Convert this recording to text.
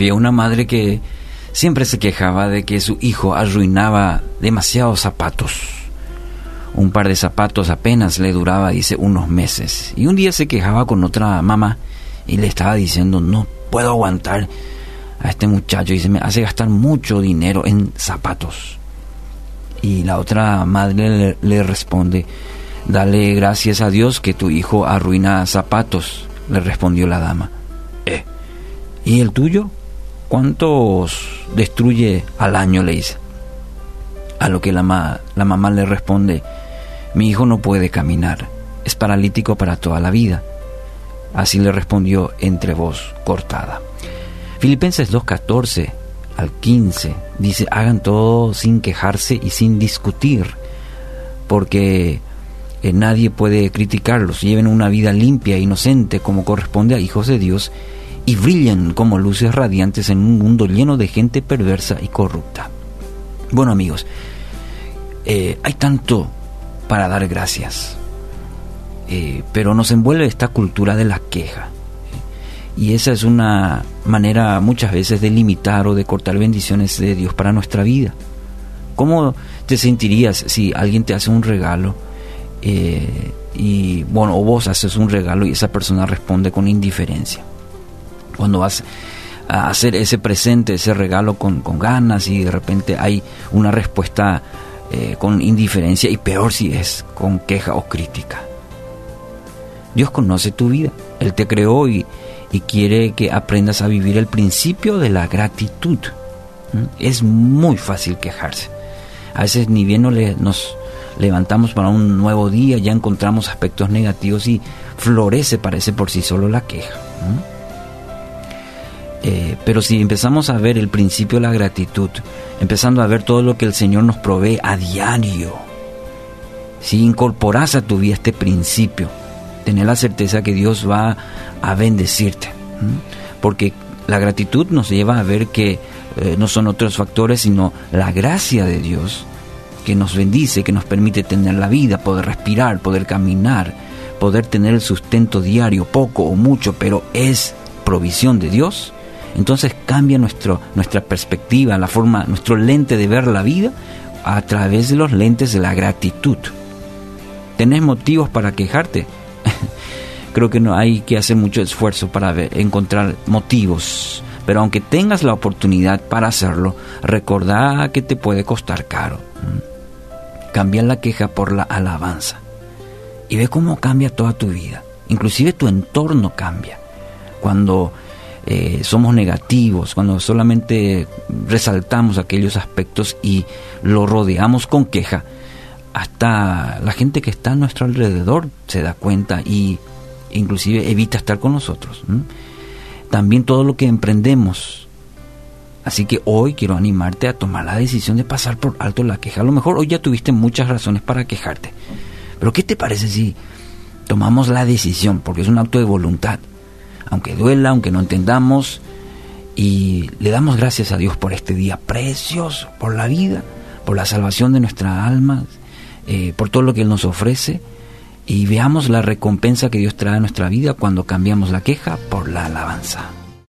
Había una madre que siempre se quejaba de que su hijo arruinaba demasiados zapatos. Un par de zapatos apenas le duraba, dice, unos meses. Y un día se quejaba con otra mamá y le estaba diciendo, no puedo aguantar a este muchacho. Y se me hace gastar mucho dinero en zapatos. Y la otra madre le, responde, dale gracias a Dios que tu hijo arruina zapatos, le respondió la dama. Eh, ¿y el tuyo? ¿Cuántos destruye al año? le dice. A lo que la, la mamá le responde, mi hijo no puede caminar, es paralítico para toda la vida. Así le respondió entre voz cortada. Filipenses 2.14 al 15 dice, hagan todo sin quejarse y sin discutir, porque eh, nadie puede criticarlos, lleven una vida limpia e inocente como corresponde a hijos de Dios y brillen como luces radiantes en un mundo lleno de gente perversa y corrupta. Bueno amigos, eh, hay tanto para dar gracias, eh, pero nos envuelve esta cultura de la queja. Y esa es una manera muchas veces de limitar o de cortar bendiciones de Dios para nuestra vida. ¿Cómo te sentirías si alguien te hace un regalo eh, y, bueno, o vos haces un regalo y esa persona responde con indiferencia? Cuando vas a hacer ese presente, ese regalo con, ganas y de repente hay una respuesta eh, con indiferencia y peor si es con queja o crítica. Dios conoce tu vida, Él te creó y, y quiere que aprendas a vivir el principio de la gratitud. ¿Mm? Es muy fácil quejarse. A veces ni bien nos levantamos para un nuevo día, ya encontramos aspectos negativos y florece, parece por sí solo la queja. Eh, pero si empezamos a ver el principio de la gratitud, empezando a ver todo lo que el Señor nos provee a diario, si incorporas a tu vida este principio, tener la certeza que Dios va a bendecirte. Porque la gratitud nos lleva a ver que eh, no son otros factores, sino la gracia de Dios que nos bendice, que nos permite tener la vida, poder respirar, poder caminar, poder tener el sustento diario, poco o mucho, pero es provisión de Dios. Entonces cambia nuestro, nuestra perspectiva, la forma, nuestro lente de ver la vida a través de los lentes de la gratitud. ¿Tenés motivos para quejarte? creo que no hay que hacer mucho esfuerzo para encontrar motivos. Pero aunque tengas la oportunidad para hacerlo, recordá que te puede costar caro. Cambia la queja por la alabanza. Y ve cómo cambia toda tu vida. Inclusive tu entorno cambia. Cuando eh, somos negativos, cuando solamente resaltamos aquellos aspectos y lo rodeamos con queja, hasta la gente que está a nuestro alrededor se da cuenta y inclusive evita estar con nosotros. También todo lo que emprendemos. Así que hoy quiero animarte a tomar la decisión de pasar por alto la queja. A lo mejor hoy ya tuviste muchas razones para quejarte. Pero ¿qué te parece si tomamos la decisión? Porque es un acto de voluntad. Aunque duela, aunque no entendamos. Y le damos gracias a Dios por este día precioso, por la vida, por la salvación de nuestra alma, eh, por todo lo que Él nos ofrece y veamos la recompensa que Dios trae a nuestra vida cuando cambiamos la queja por la alabanza.